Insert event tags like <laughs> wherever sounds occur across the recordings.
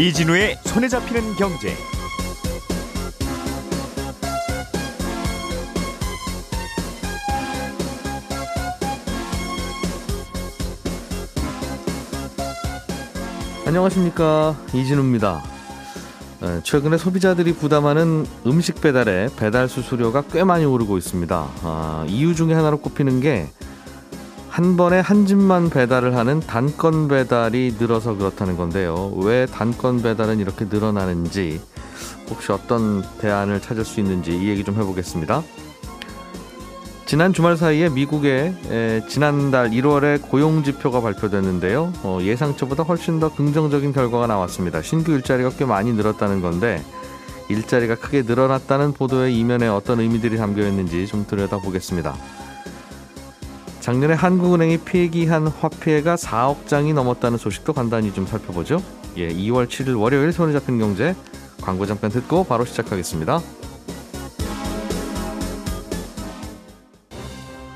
이진우의 손에 잡히는 경제. 안녕하십니까 이진우입니다. 에, 최근에 소비자들이 부담하는 음식 배달의 배달 수수료가 꽤 많이 오르고 있습니다. 아, 이유 중에 하나로 꼽히는 게 한 번에 한 집만 배달을 하는 단건 배달이 늘어서 그렇다는 건데요. 왜 단건 배달은 이렇게 늘어나는지 혹시 어떤 대안을 찾을 수 있는지 이 얘기 좀 해보겠습니다. 지난 주말 사이에 미국의 에, 지난달 1월에 고용 지표가 발표됐는데요. 어, 예상치보다 훨씬 더 긍정적인 결과가 나왔습니다. 신규 일자리가 꽤 많이 늘었다는 건데 일자리가 크게 늘어났다는 보도의 이면에 어떤 의미들이 담겨 있는지 좀 들여다보겠습니다. 작년에 한국은행이 폐기한 화폐가 4억 장이 넘었다는 소식도 간단히 좀 살펴보죠. 예, 2월 7일 월요일 손에 잡힌 경제 광고 잠깐 듣고 바로 시작하겠습니다.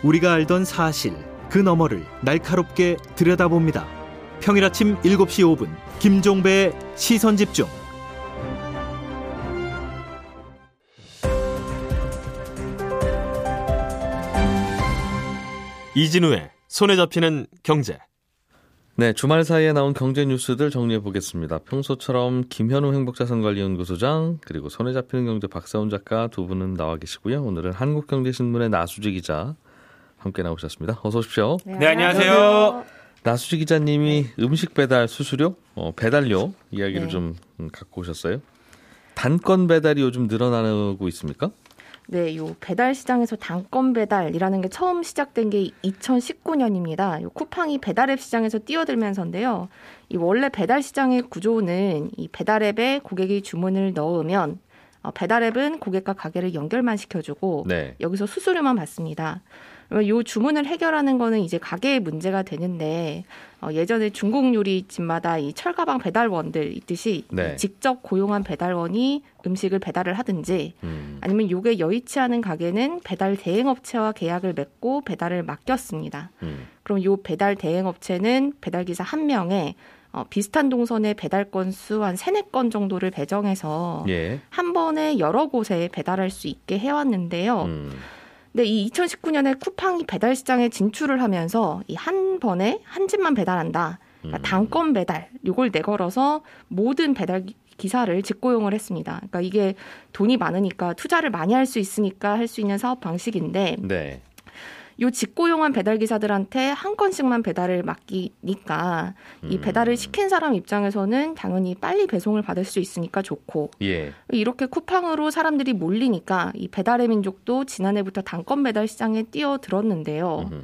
우리가 알던 사실 그 너머를 날카롭게 들여다봅니다. 평일 아침 7시 5분 김종배의 시선 집중. 이진우의 손에 잡히는 경제. 네, 주말 사이에 나온 경제 뉴스들 정리해 보겠습니다. 평소처럼 김현우 행복자산관리연구소장 그리고 손에 잡히는 경제 박사훈 작가 두 분은 나와 계시고요. 오늘은 한국경제신문의 나수지 기자 함께 나오셨습니다. 어서 오십시오. 네, 안녕하세요. 나수지 기자님이 음식 배달 수수료, 어, 배달료 이야기를 네. 좀 음, 갖고 오셨어요. 단건 배달이 요즘 늘어나고 있습니까? 네, 요 배달 시장에서 단건 배달이라는 게 처음 시작된 게 2019년입니다. 요 쿠팡이 배달앱 시장에서 뛰어들면서인데요. 이 원래 배달 시장의 구조는 이 배달앱에 고객이 주문을 넣으면 어, 배달앱은 고객과 가게를 연결만 시켜주고 네. 여기서 수수료만 받습니다. 그러면 요 주문을 해결하는 거는 이제 가게의 문제가 되는데 어, 예전에 중국 요리집마다 이 철가방 배달원들 있듯이 네. 직접 고용한 배달원이 음식을 배달을 하든지 음, 아니면 요게 여의치 않은 가게는 배달 대행업체와 계약을 맺고 배달을 맡겼습니다. 음, 그럼 요 배달 대행업체는 배달기사 한 명에 어, 비슷한 동선의 배달 건수 한 세네 건 정도를 배정해서 예. 한 번에 여러 곳에 배달할 수 있게 해왔는데요. 음, 근데 이 2019년에 쿠팡이 배달 시장에 진출을 하면서 이 한 번에 한 집만 배달한다. 그러니까 음. 단건 배달 요걸 내걸어서 모든 배달 기- 기사를 직고용을 했습니다. 그러니까 이게 돈이 많으니까 투자를 많이 할 수 있으니까 할 수 있는 사업 방식인데 네. 요 직고용한 배달 기사들한테 한 건씩만 배달을 맡기니까 이 음. 배달을 시킨 사람 입장에서는 당연히 빨리 배송을 받을 수 있으니까 좋고 예. 이렇게 쿠팡으로 사람들이 몰리니까 이 배달의 민족도 지난해부터 단건 배달 시장에 뛰어들었는데요. 음흠.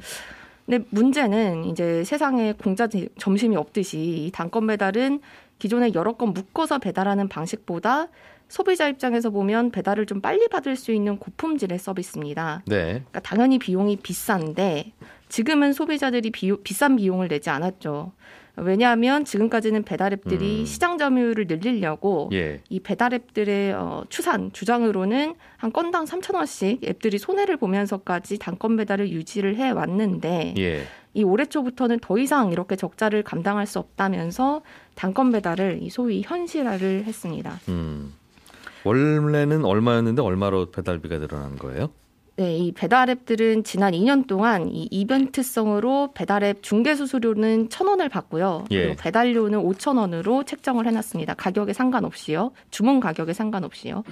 근데 문제는 이제 세상에 공짜 제- 점심이 없듯이 이 단건 배달은 기존에 여러 건 묶어서 배달하는 방식보다 소비자 입장에서 보면 배달을 좀 빨리 받을 수 있는 고품질의 서비스입니다. 네. 그러니까 당연히 비용이 비싼데 지금은 소비자들이 비, 비싼 비용을 내지 않았죠. 왜냐하면 지금까지는 배달앱들이 음. 시장 점유율을 늘리려고 예. 이 배달앱들의 어, 추산 주장으로는 한 건당 3천 원씩 앱들이 손해를 보면서까지 단건 배달을 유지를 해 왔는데 예. 이 올해 초부터는 더 이상 이렇게 적자를 감당할 수 없다면서 단건 배달을 이 소위 현실화를 했습니다. 음. 원래는 얼마였는데 얼마로 배달비가 늘어난 거예요? 네, 이 배달앱들은 지난 2년 동안 이 이벤트성으로 배달앱 중개 수 수료는 1,000원을 받고요. 예. 그리고 배달료는 5,000원으로 책정을 해놨습니다. 가격에 상관없이요. 주문 가격에 상관없이요.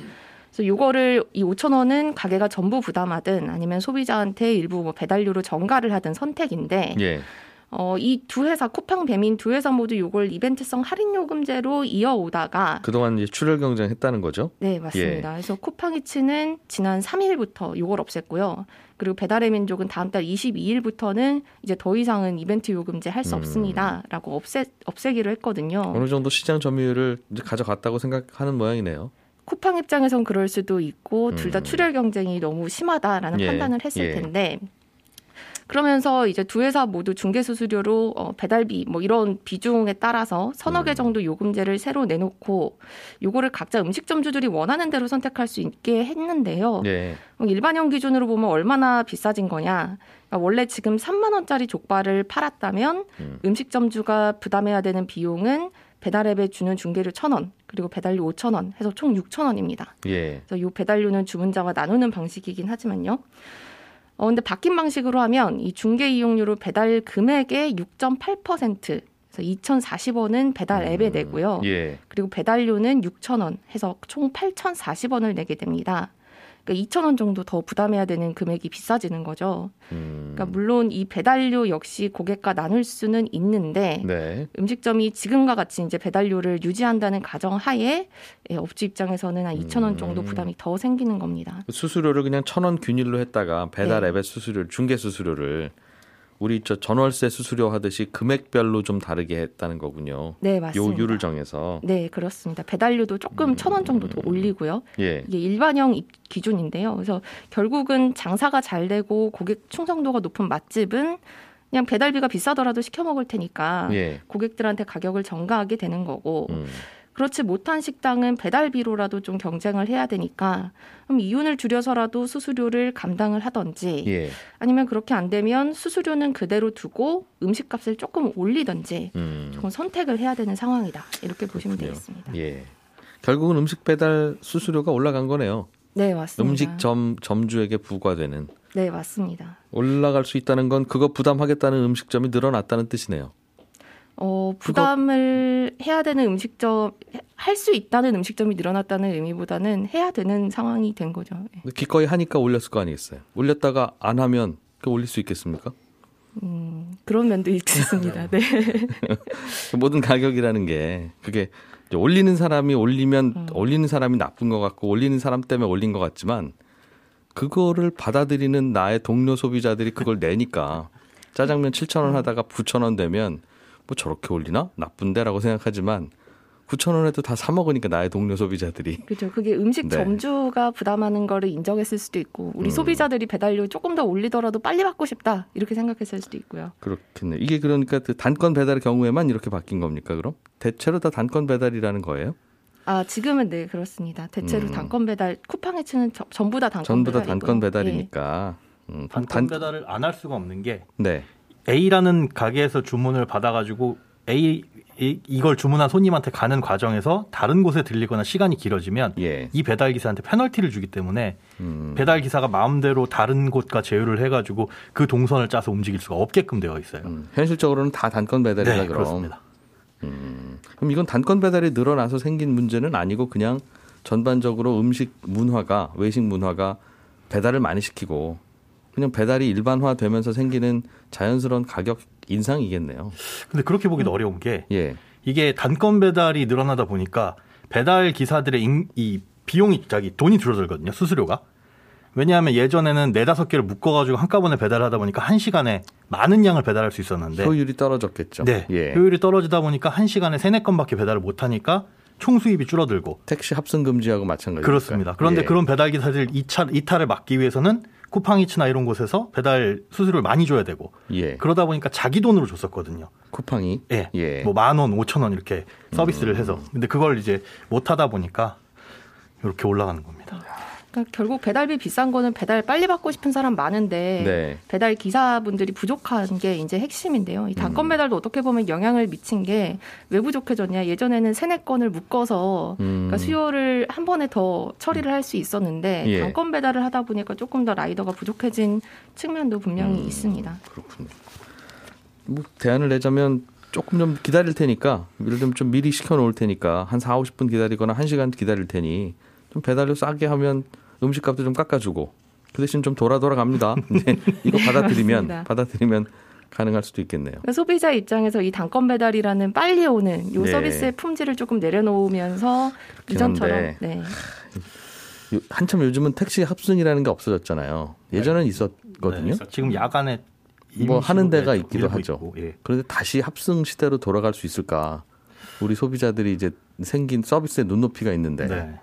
그래서 요거를 이 5,000원은 가게가 전부 부담하든 아니면 소비자한테 일부 뭐 배달료로 전가를 하든 선택인데 예. 어, 이 두 회사 쿠팡 배민 두 회사 모두 요걸 이벤트성 할인 요금제로 이어오다가 그동안 이제 출혈 경쟁했다는 거죠? 네, 예. 맞습니다. 그래서 쿠팡이츠는 지난 3일부터 요걸 없앴고요. 그리고 배달의 민족은 다음 달 22일부터는 이제 더 이상은 이벤트 요금제 할수 음. 없습니다라고 없애 없애기로 했거든요. 어느 정도 시장 점유율을 이제 가져갔다고 생각하는 모양이네요. 쿠팡 입장에선 그럴 수도 있고 둘다 음. 출혈 경쟁이 너무 심하다라는 예, 판단을 했을 예. 텐데 그러면서 이제 두 회사 모두 중개 수수료로 어, 배달비 뭐 이런 비중에 따라서 서너 개 음. 정도 요금제를 새로 내놓고 요거를 각자 음식점주들이 원하는 대로 선택할 수 있게 했는데요. 예. 어, 일반형 기준으로 보면 얼마나 비싸진 거냐? 그러니까 원래 지금 3만 원짜리 족발을 팔았다면 음. 음. 식점주가 부담해야 되는 비용은 배달앱에 주는 중계료 1,000원, 그리고 배달료 5,000원 해서 총 6,000원입니다. 예. 그래서 이 배달료는 주문자와 나누는 방식이긴 하지만요. 어, 근데 바뀐 방식으로 하면 이 중개 이용료로 배달 금액의 6.8% 그래서 2,040원은 배달 앱에 내고요. 예. 그리고 배달료는 6,000원 해서 총 8,040원을 내게 됩니다. 그러니까 2,000원 정도 더 부담해야 되는 금액이 비싸지는 거죠. 음. 그러니까 물론 이 배달료 역시 고객과 나눌 수는 있는데 네. 음식점이 지금과 같이 이제 배달료를 유지한다는 가정 하에 예, 업주 입장에서는 한 2,000원 정도 음. 부담이 더 생기는 겁니다. 수수료를 그냥 천 원 균일로 했다가 배달 네. 앱의 수수료, 중개 수수료를 우리 저 전월세 수수료 하듯이 금액별로 좀 다르게 했다는 거군요. 네, 맞습니다. 요율을 정해서. 네, 그렇습니다. 배달료도 조금 천원 정도 더 올리고요. 예. 이게 일반형 입- 기준인데요. 그래서 결국은 장사가 잘 되고 고객 충성도가 높은 맛집은 그냥 배달비가 비싸더라도 시켜 먹을 테니까 예. 고객들한테 가격을 전가하게 되는 거고 음. 그렇지 못한 식당은 배달비로라도 좀 경쟁을 해야 되니까 그럼 이윤을 줄여서라도 수수료를 감당을 하던지 예. 아니면 그렇게 안 되면 수수료는 그대로 두고 음식값을 조금 올리던지 음. 조금 선택을 해야 되는 상황이다 이렇게 보시면 그렇군요. 되겠습니다. 예. 결국은 음식 배달 수수료가 올라간 거네요. 네 맞습니다. 음식 점 점주에게 부과되는 네 맞습니다. 올라갈 수 있다는 건 그거 부담하겠다는 음식점이 늘어났다는 뜻이네요. 어, 부담을 해야 되는 음식점, 할 수 있다는 음식점이 늘어났다는 의미보다는 해야 되는 상황이 된 거죠. 예. 기꺼이 하니까 올렸을 거 아니겠어요. 올렸다가 안 하면 그 올릴 수 있겠습니까? 음, 그런 면도 있습니다. <laughs> 네. 모든 가격이라는 게 그게 올리는 사람이 올리면 음. 올리는 사람이 나쁜 것 같고 올리는 사람 때문에 올린 것 같지만 그거를 받아들이는 나의 동료 소비자들이 그걸 내니까 짜장면 7천 원 하다가 9천 원 되면 뭐 저렇게 올리나 나쁜데라고 생각하지만 9천 원에도 다 사 먹으니까 나의 동료 소비자들이 그렇죠. 그게 음식 네. 점주가 부담하는 거를 인정했을 수도 있고, 우리 음. 소비자들이 배달료 조금 더 올리더라도 빨리 받고 싶다. 이렇게 생각했을 수도 있고요. 그렇겠네. 이게 그러니까 그 단건 배달의 경우에만 이렇게 바뀐 겁니까? 그럼 대체로 다 단건 배달이라는 거예요? 아, 지금은 네, 그렇습니다. 대체로 음. 단건 배달, 쿠팡에 치는 저- 전부 다 단건 전부 다 배달이고요. 단건 배달이니까. 음, 그럼 단건 배달을 안 할 수가 없는 게 네. A라는 가게에서 주문을 받아가지고 A 이- 이걸 주문한 손님한테 가는 과정에서 다른 곳에 들리거나 시간이 길어지면 예. 이 배달 기사한테 페널티를 주기 때문에 음. 배달 기사가 마음대로 다른 곳과 제휴를 해가지고 그 동선을 짜서 움직일 수가 없게끔 되어 있어요. 음, 현실적으로는 다 단건 배달이다 네, 그럼. 그렇습니다. 음, 그럼 이건 단건 배달이 늘어나서 생긴 문제는 아니고 그냥 전반적으로 음식 문화가 외식 문화가 배달을 많이 시키고 그냥 배달이 일반화되면서 생기는 자연스러운 가격 인상이겠네요. 근데 그렇게 보기도 어려운 게 예. 이게 단건 배달이 늘어나다 보니까 배달 기사들의 인- 이 비용이 자기 돈이 줄어들거든요 수수료가 왜냐하면 예전에는 네다섯 개를 묶어가지고 한꺼번에 배달하다 보니까 한 시간에 많은 양을 배달할 수 있었는데 효율이 떨어졌겠죠. 네 예. 효율이 떨어지다 보니까 한 시간에 세네 건밖에 배달을 못 하니까 총 수입이 줄어들고 택시 합승 금지하고 마찬가지입니다. 그렇습니다 그런데 예. 그런 배달 기사들 이차 이탈을 막기 위해서는 쿠팡이츠나 이런 곳에서 배달 수수료를 많이 줘야 되고 예. 그러다 보니까 자기 돈으로 줬었거든요. 쿠팡이 예. 예. 뭐만 원, 오천 원 이렇게 서비스를 해서. 근데 그걸 이제 못 하다 보니까 이렇게 올라가는 겁니다. 그러니까 결국 배달비 비싼 거는 배달 빨리 받고 싶은 사람 많은데 네. 배달 기사분들이 부족한 게 이제 핵심인데요. 이 단건 음. 배달도 어떻게 보면 영향을 미친 게 왜 부족해졌냐? 예전에는 세네 건을 묶어서 음. 그러니까 수요를 한 번에 더 처리를 할 수 있었는데 예. 단건 배달을 하다 보니까 조금 더 라이더가 부족해진 측면도 분명히 음. 있습니다. 그렇군요. 뭐 대안을 내자면 조금 좀 기다릴 테니까 예를 들면 좀 미리 시켜 놓을 테니까 한 4, 50분 기다리거나 1시간 기다릴 테니 좀 배달료 싸게 하면 음식값도 좀 깎아주고 그 대신 좀 돌아 돌아갑니다. <laughs> 네, 이거 받아들이면 맞습니다. 받아들이면 가능할 수도 있겠네요. 그러니까 소비자 입장에서 이 단건 배달이라는 빨리 오는 요 네. 서비스의 품질을 조금 내려놓으면서 이전처럼. 네. 요- 한참 요즘은 택시 합승이라는 게 없어졌잖아요. 예전엔 있었거든요. 네, 지금 야간에 뭐 하는 데가 네, 있기도 하죠. 있고, 예. 그런데 다시 합승 시대로 돌아갈 수 있을까? 우리 소비자들이 이제 생긴 서비스의 눈높이가 있는데 네.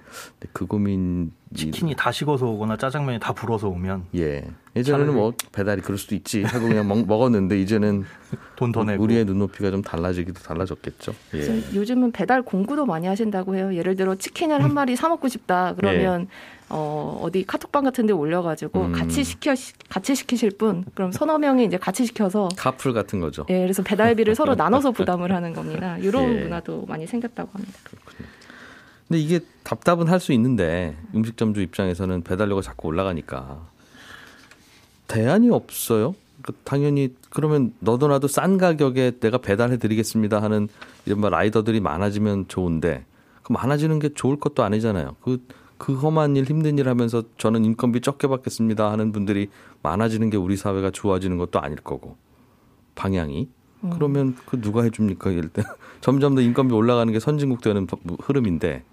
그 고민 치킨이 다 식어서 오거나 짜장면이 다 불어서 오면 예 예전에는 뭐 배달이 그럴 수도 있지 하고 그냥 먹, 먹었는데 이제는 돈 더 내고 우리의 눈높이가 좀 달라지기도 달라졌겠죠. 예. 요즘은 배달 공구도 많이 하신다고 해요. 예를 들어 치킨을 한 마리 사 먹고 싶다. 그러면 어, 어디 카톡방 같은 데 올려가지고 음. 같이 시켜 같이 시키실 분 그럼 서너 명이 이제 같이 시켜서 카풀 같은 거죠. 예, 그래서 배달비를 <laughs> 서로 나눠서 부담을 하는 겁니다. 이런 예. 문화도 많이 생겼다고 합니다. 근데 이게 답답은 할 수 있는데 음식점주 입장에서는 배달료가 자꾸 올라가니까. 대안이 없어요. 그 당연히 그러면 너도 나도 싼 가격에 내가 배달해 드리겠습니다 하는 이른바 라이더들이 많아지면 좋은데 그 많아지는 게 좋을 것도 아니잖아요. 그 그 험한 일 힘든 일 하면서 저는 인건비 적게 받겠습니다 하는 분들이 많아지는 게 우리 사회가 좋아지는 것도 아닐 거고. 방향이? 그러면 그 누가 해줍니까? 이럴 때. <laughs> 점점 더 인건비 올라가는 게 선진국 되는 흐름인데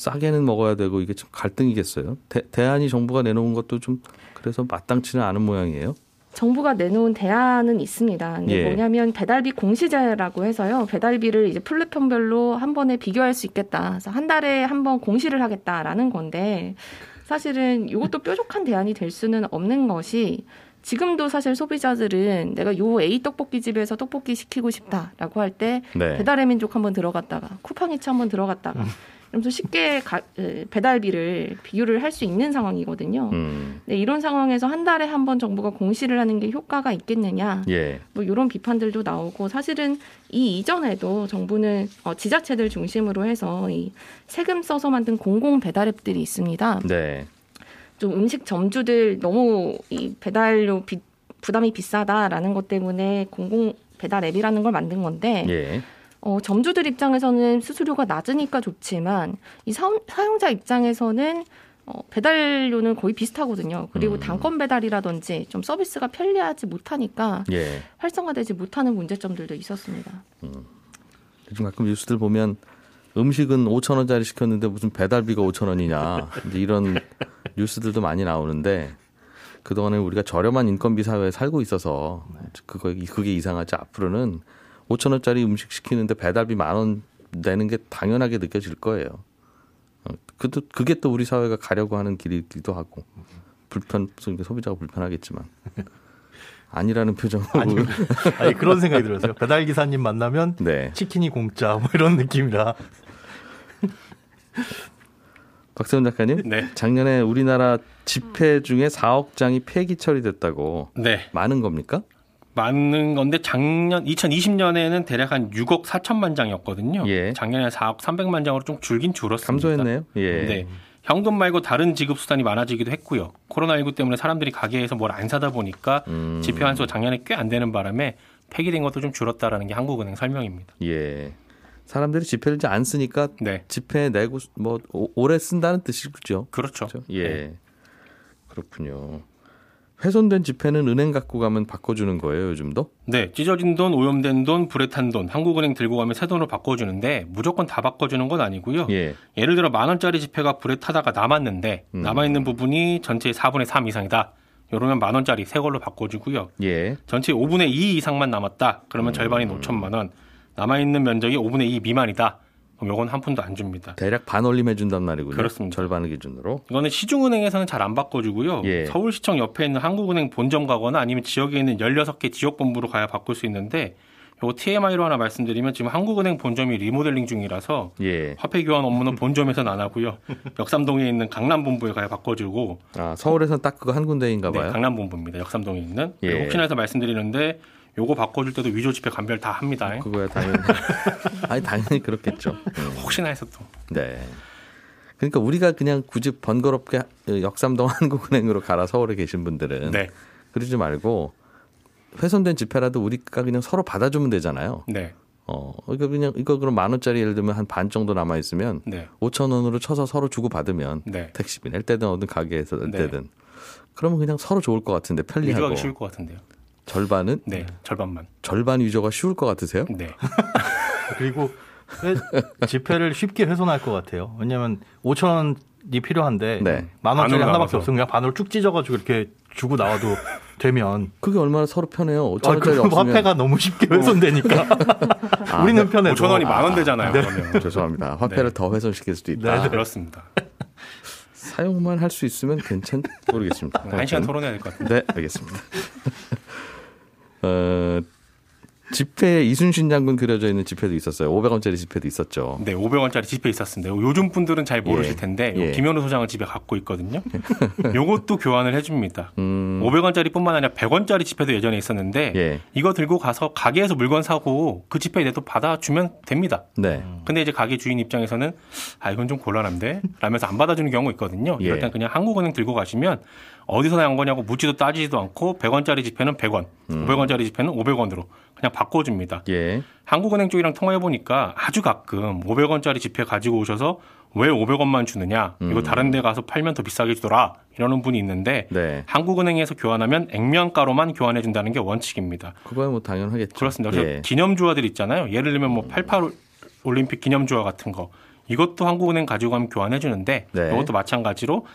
싸게는 먹어야 되고 이게 좀 갈등이겠어요. 대, 대안이 정부가 내놓은 것도 좀 그래서 마땅치는 않은 모양이에요. 정부가 내놓은 대안은 있습니다. 예. 뭐냐면 배달비 공시제라고 해서요. 배달비를 이제 플랫폼별로 한 번에 비교할 수 있겠다. 그래서 한 달에 한 번 공시를 하겠다라는 건데 사실은 이것도 <laughs> 뾰족한 대안이 될 수는 없는 것이 지금도 사실 소비자들은 내가 요 A 떡볶이 집에서 떡볶이 시키고 싶다라고 할때 네. 배달의 민족 한번 들어갔다가 쿠팡이츠 한번 들어갔다가 <laughs> 이러면서 쉽게 가- 에, 배달비를 비교를 할 수 있는 상황이거든요. 음, 네, 이런 상황에서 한 달에 한 번 정부가 공시를 하는 게 효과가 있겠느냐, 예, 뭐 이런 비판들도 나오고 사실은 이 이전에도 정부는 어, 지자체들 중심으로 해서 이 세금 써서 만든 공공 배달 앱들이 있습니다. 네, 좀 음식 점주들 너무 이 배달료 비- 부담이 비싸다라는 것 때문에 공공 배달 앱이라는 걸 만든 건데 예, 어, 점주들 입장에서는 수수료가 낮으니까 좋지만 이 사, 사용자 입장에서는 어, 배달료는 거의 비슷하거든요. 그리고 음. 단건 배달이라든지 좀 서비스가 편리하지 못하니까 예. 활성화되지 못하는 문제점들도 있었습니다. 요즘 가끔 뉴스들 보면 음식은 5천 원짜리 시켰는데 무슨 배달비가 5천 원이냐 이런 <laughs> 뉴스들도 많이 나오는데 그동안에 우리가 저렴한 인건비 사회에 살고 있어서 그거 그게 이상하지 앞으로는 5천 원짜리 음식 시키는데 배달비 만 원 내는 게 당연하게 느껴질 거예요. 어, 그도 그게 또 우리 사회가 가려고 하는 길이기도 하고 불편 소비자가 불편하겠지만 <laughs> 아니라는 표정으로 아니, 아니 그런 생각이 들었어요. 배달 기사님 만나면 네 치킨이 공짜 뭐 이런 느낌이라 <laughs> 박세훈 작가님 네. 작년에 우리나라 집회 중에 4억 장이 폐기 처리됐다고 네. 많은 겁니까? 많은 건데 작년 2020년에는 대략 한 6억 4천만 장이었거든요. 예. 작년에 4억 300만 장으로 좀 줄긴 줄었습니다. 감소했네요. 예. 네. 현금 말고 다른 지급 수단이 많아지기도 했고요. 코로나19 때문에 사람들이 가게에서 뭘 안 사다 보니까 음, 지표 한수가 작년에 꽤 안 되는 바람에 폐기된 것도 좀 줄었다라는 게 한국은행 설명입니다. 예. 사람들이 지폐를 이제 안 쓰니까 네. 지폐 내고 뭐 오- 오래 쓴다는 뜻이죠. 그렇죠. 그렇죠? 예. 그렇군요. 훼손된 지폐는 은행 갖고 가면 바꿔주는 거예요, 요즘도? 네, 찢어진 돈, 오염된 돈, 불에 탄 돈, 한국은행 들고 가면 새 돈으로 바꿔주는데 무조건 다 바꿔주는 건 아니고요. 예. 예를 들어 만 원짜리 지폐가 불에 타다가 남았는데 음. 남아 있는 부분이 전체의 4분의 3 이상이다. 이러면 만 원짜리 새 걸로 바꿔주고요. 예. 전체 5분의 2 이상만 남았다. 그러면 음. 절반이 5천만 원. 남아 있는 면적이 5분의 2 미만이다. 그럼 요건 한 푼도 안 줍니다. 대략 반 올림 해 준단 말이군요. 그렇습니다. 절반을 기준으로. 이거는 시중은행에서는 잘 안 바꿔주고요. 예. 서울시청 옆에 있는 한국은행 본점 가거나 아니면 지역에 있는 16개 지역본부로 가야 바꿀 수 있는데 요거 TMI로 하나 말씀드리면 지금 한국은행 본점이 리모델링 중이라서 예. 화폐 교환 업무는 본점에서는 안 하고요. <laughs> 역삼동에 있는 강남 본부에 가야 바꿔주고 아, 서울에서는 딱 그거 한 군데인가 봐요. 네, 강남 본부입니다. 역삼동에 있는. 예. 혹시나 해서 말씀드리는데 요거 바꿔줄 때도 위조 지폐 감별 다 합니다. 그거야 당연히. <laughs> 아니 당연히 그렇겠죠. 음. 혹시나 해서 또. 네. 그러니까 우리가 그냥 굳이 번거롭게 역삼동 한국은행으로 가라 서울에 계신 분들은 네. 그러지 말고 훼손된 지폐라도 우리가 그냥 서로 받아주면 되잖아요. 네. 어, 이거 그냥 이거 그럼 만 원짜리 예를 들면 한 반 정도 남아 있으면 네. 5천 원으로 쳐서 서로 주고 받으면 네. 택시비 낼 때든 어떤 가게에서 낼 네. 때든 그러면 그냥 서로 좋을 것 같은데 편리하고 위조하기 쉬울 것 같은데요. 절반은 네. 절반만. 절반 위조가 쉬울 것 같으세요? 네. <laughs> 그리고 회- 지폐를 쉽게 훼손할 것 같아요. 왜냐하면 5천 필요한데 네. 만 원짜리 하나밖에. 없으면 그냥 반으로 쭉 찢어가지고 이렇게 주고 나와도 <laughs> 되면 그게 얼마나 서로 편해요. 아, 5천 원짜리 그 없으면 화폐가 너무 쉽게 훼손되니까 <laughs> 아, 우리는 편해도 5천 원이 만 원 되잖아요. 그러면. 죄송합니다. 화폐를 더 훼손시킬 수도 있다. 네, 네. 그렇습니다. 사용만 할 수 있으면 괜찮 모르겠습니다. 한 시간 토론해야 될 것 같은데. 네, 알겠습니다. 어, 지폐에 이순신 장군 그려져 있는 지폐도 있었어요. 500원짜리 지폐도 있었죠. 네, 500원짜리 지폐 있었습니다. 요즘 분들은 잘 모르실 예. 텐데 요 예. 김현우 소장을 집에 갖고 있거든요. <laughs> 요것도 교환을 해줍니다. 음, 500원짜리뿐만 아니라 100원짜리 지폐도 예전에 있었는데 예. 이거 들고 가서 가게에서 물건 사고 그 지폐 내도 받아주면 됩니다. 네. 근데 이제 가게 주인 입장에서는 아 이건 좀 곤란한데 라면서 안 받아주는 경우 있거든요. 이럴 예. 땐 그냥 한국은행 들고 가시면 어디서 난 거냐고 묻지도 따지지도 않고 100원짜리 지폐는 100원, 500원짜리 지폐는 500원으로 그냥 바꿔줍니다. 예. 한국은행 쪽이랑 통화해 보니까 아주 가끔 500원짜리 지폐 가지고 오셔서 왜 500원만 주느냐? 이거 다른 데 가서 팔면 더 비싸게 주더라. 이러는 분이 있는데 네. 한국은행에서 교환하면 액면가로만 교환해 준다는 게 원칙입니다. 그거야 뭐 당연하겠죠. 그렇습니다. 그래서 예. 기념주화들 있잖아요. 예를 들면 뭐 88 올림픽 기념주화 같은 거 이것도 한국은행 가지고 가면 교환해 주는데 네. 이것도 마찬가지로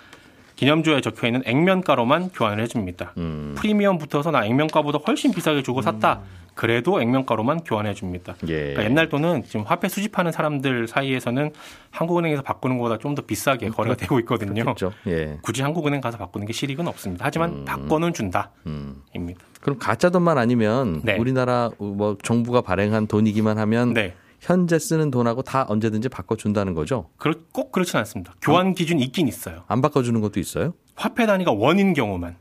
기념주화에 적혀 있는 액면가로만 교환을 해줍니다. 음, 프리미엄 붙어서 나 액면가보다 훨씬 비싸게 주고 샀다. 그래도 액면가로만 교환해 줍니다. 예. 그러니까 옛날 돈은 지금 화폐 수집하는 사람들 사이에서는 한국은행에서 바꾸는 것보다 좀 더 비싸게 거래가 되고 있거든요. 그렇죠. 예. 굳이 한국은행 가서 바꾸는 게 실익은 없습니다. 하지만 음. 바꿔는 준다입니다. 음. 그럼 가짜 돈만 아니면 네. 우리나라 뭐 정부가 발행한 돈이기만 하면 네. 현재 쓰는 돈하고 다 언제든지 바꿔준다는 거죠. 그렇- 꼭 그렇진 않습니다. 교환 기준이 있긴 있어요. 안 바꿔주는 것도 있어요? 화폐 단위가 원인 경우만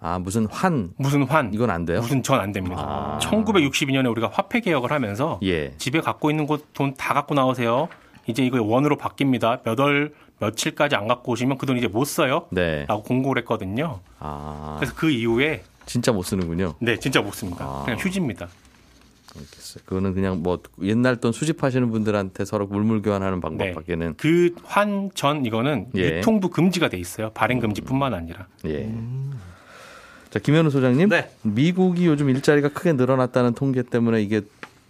아 무슨 환 무슨 환 이건 안 돼요? 무슨 전 안 됩니다. 1962년에 우리가 화폐 개혁을 하면서 예. 집에 갖고 있는 것 돈 다 갖고 나오세요. 이제 이거 원으로 바뀝니다. 몇 월 며칠까지 안 갖고 오시면 그 돈 이제 못 써요. 네. 라고 공고를 했거든요. 아 그래서 그 이후에 진짜 못 쓰는군요. 네 진짜 못 씁니다. 아. 그냥 휴지입니다. 알겠어요. 그거는 그냥 뭐 옛날 돈 수집하시는 분들한테 서로 물물 교환하는 방법밖에는 그 환 전 이거는 예. 유통도 금지가 돼 있어요. 발행 금지뿐만 아니라. 예. 자 김현우 소장님, 네. 미국이 요즘 일자리가 크게 늘어났다는 통계 때문에 이게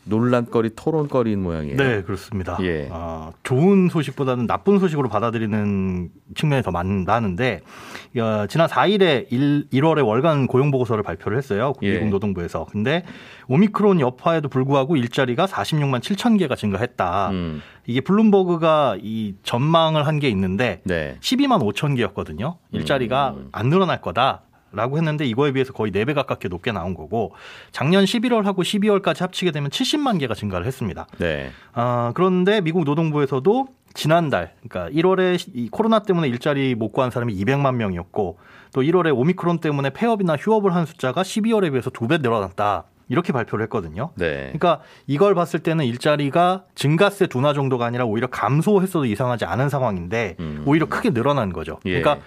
논란거리, 토론거리인 모양이에요. 네, 그렇습니다. 예. 아, 좋은 소식보다는 나쁜 소식으로 받아들이는 측면이 더 많, 많은데, 어, 지난 4일에 1, 1월에 월간 고용 보고서를 발표를 했어요. 예. 미국 노동부에서. 근데 오미크론 여파에도 불구하고 일자리가 46만 7천 개가 증가했다. 음, 이게 블룸버그가 이 전망을 한 게 있는데, 네. 12만 5천 개였거든요. 일자리가 음. 안 늘어날 거다. 라고 했는데 이거에 비해서 거의 4배 가깝게 높게 나온 거고 작년 11월하고 12월까지 합치게 되면 70만 개가 증가를 했습니다. 네. 아, 그런데 미국 노동부에서도 지난달, 그러니까 1월에 이 코로나 때문에 일자리 못 구한 사람이 200만 명이었고 또 1월에 오미크론 때문에 폐업이나 휴업을 한 숫자가 12월에 비해서 두 배 늘어났다. 이렇게 발표를 했거든요. 네. 그러니까 이걸 봤을 때는 일자리가 증가세 둔화 정도가 아니라 오히려 감소했어도 이상하지 않은 상황인데 음. 오히려 크게 늘어난 거죠. 예. 그러니까 아,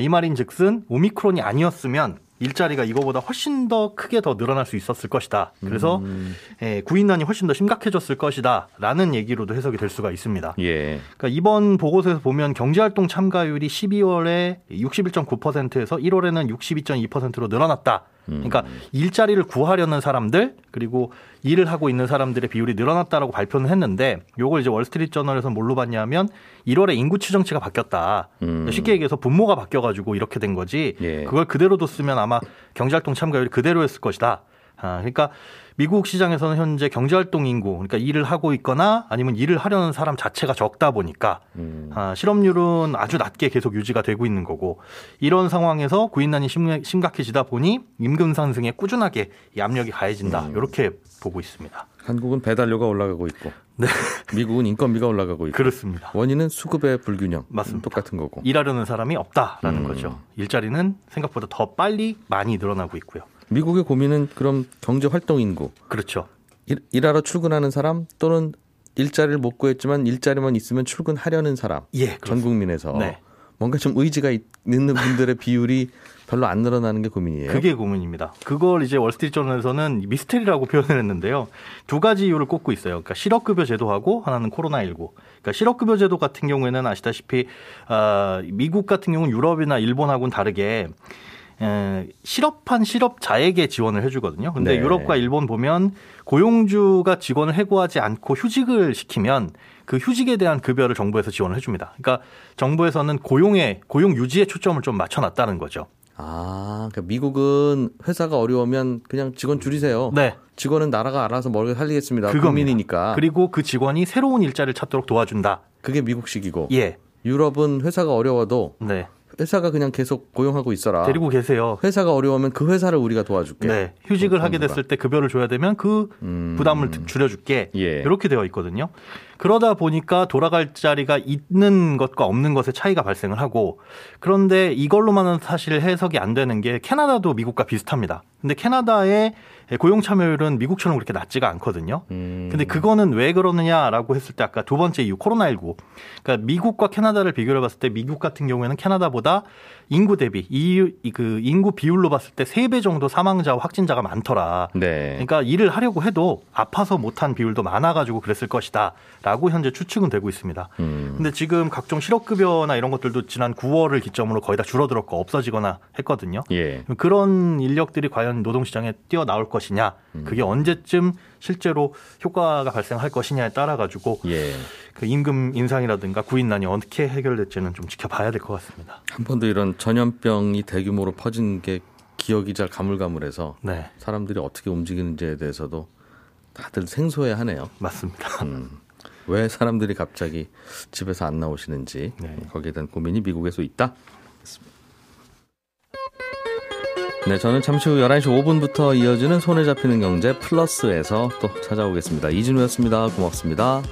이 말인즉슨 오미크론이 아니었으면 일자리가 이거보다 훨씬 더 크게 더 늘어날 수 있었을 것이다. 그래서 음, 예, 구인난이 훨씬 더 심각해졌을 것이다라는 얘기로도 해석이 될 수가 있습니다. 예. 그러니까 이번 보고서에서 보면 경제활동 참가율이 12월에 61.9%에서 1월에는 62.2%로 늘어났다. 그러니까 일자리를 구하려는 사람들 그리고 일을 하고 있는 사람들의 비율이 늘어났다라고 발표는 했는데 요걸 이제 월스트리트 저널에서 뭘로 봤냐면 1월에 인구 추정치가 바뀌었다. 음. 쉽게 얘기해서 분모가 바뀌어 가지고 이렇게 된 거지. 예. 그걸 그대로 뒀으면 아마 경제활동 참가율이 그대로였을 것이다. 아, 그러니까 미국 시장에서는 현재 경제활동 인구, 그러니까 일을 하고 있거나 아니면 일을 하려는 사람 자체가 적다 보니까 음. 아, 실업률은 아주 낮게 계속 유지가 되고 있는 거고 이런 상황에서 구인난이 심- 심각해지다 보니 임금 상승에 꾸준하게 이 압력이 가해진다. 음. 이렇게 보고 있습니다. 한국은 배달료가 올라가고 있고, <laughs> 네. 미국은 인건비가 올라가고 있고, 그렇습니다. 원인은 수급의 불균형, 맞습니다. 똑같은 거고. 일하려는 사람이 없다라는 음. 거죠. 일자리는 생각보다 더 빨리 많이 늘어나고 있고요. 미국의 고민은 그럼 경제 활동 인구, 그렇죠. 일, 일하러 출근하는 사람 또는 일자리를 못 구했지만 일자리만 있으면 출근하려는 사람, 예, 전. 국민에서 네. 뭔가 좀 의지가 있- 있는 분들의 비율이 별로 안 늘어나는 게 고민이에요. 그게 고민입니다. 그걸 이제 월스트리트저널에서는 미스테리라고 표현을 했는데요. 두 가지 이유를 꼽고 있어요. 그러니까 실업급여 제도하고 하나는 코로나19. 그러니까 실업급여 제도 같은 경우에는 아시다시피 아, 미국 같은 경우는 유럽이나 일본하고는 다르게 에, 실업한 실업자에게 지원을 해주거든요. 근데 네. 유럽과 일본 보면 고용주가 직원을 해고하지 않고 휴직을 시키면 그 휴직에 대한 급여를 정부에서 지원을 해줍니다. 그러니까 정부에서는 고용에 고용 유지에 초점을 좀 맞춰놨다는 거죠. 아, 그러니까 미국은 회사가 어려우면 그냥 직원 줄이세요. 네, 직원은 나라가 알아서 먹여 살리겠습니다. 그겁니다. 국민이니까. 그리고 그 직원이 새로운 일자리를 찾도록 도와준다. 그게 미국식이고. 예, 유럽은 회사가 어려워도 네, 회사가 그냥 계속 고용하고 있어라. 데리고 계세요. 회사가 어려우면 그 회사를 우리가 도와줄게. 네, 휴직을 하게 정부가. 됐을 때 급여를 줘야 되면 그 음. 부담을 줄여줄게. 예. 이렇게 되어 있거든요. 그러다 보니까 돌아갈 자리가 있는 것과 없는 것의 차이가 발생을 하고 그런데 이걸로만은 사실 해석이 안 되는 게 캐나다도 미국과 비슷합니다. 근데 캐나다의 고용 참여율은 미국처럼 그렇게 낮지가 않거든요. 음. 근데 그거는 왜 그러느냐라고 했을 때 아까 두 번째 이유 코로나19. 그러니까 미국과 캐나다를 비교해 봤을 때 미국 같은 경우에는 캐나다보다 인구 대비 이 그 인구 비율로 봤을 때 세 배 정도 사망자와 확진자가 많더라. 네. 그러니까 일을 하려고 해도 아파서 못한 비율도 많아 가지고 그랬을 것이다 라고 현재 추측은 되고 있습니다. 음. 근데 지금 각종 실업급여나 이런 것들도 지난 9월을 기점으로 거의 다 줄어들었고 없어지거나 했거든요. 예. 그런 인력들이 과연 노동시장에 뛰어나올 것이냐, 그게 언제쯤 실제로 효과가 발생할 것이냐에 따라 가지고 예. 그 임금 인상이라든가 구인난이 어떻게 해결될지는 좀 지켜봐야 될 것 같습니다. 한 번도 이런 전염병이 대규모로 퍼진 게 기억이 잘 가물가물해서 네, 사람들이 어떻게 움직이는지에 대해서도 다들 생소해하네요. 맞습니다. 음. 왜 사람들이 갑자기 집에서 안 나오시는지 네. 거기에 대한 고민이 미국에서 있다. 네, 저는 잠시 후 11시 5분부터 이어지는 손에 잡히는 경제 플러스에서 또 찾아오겠습니다. 이진우였습니다. 고맙습니다.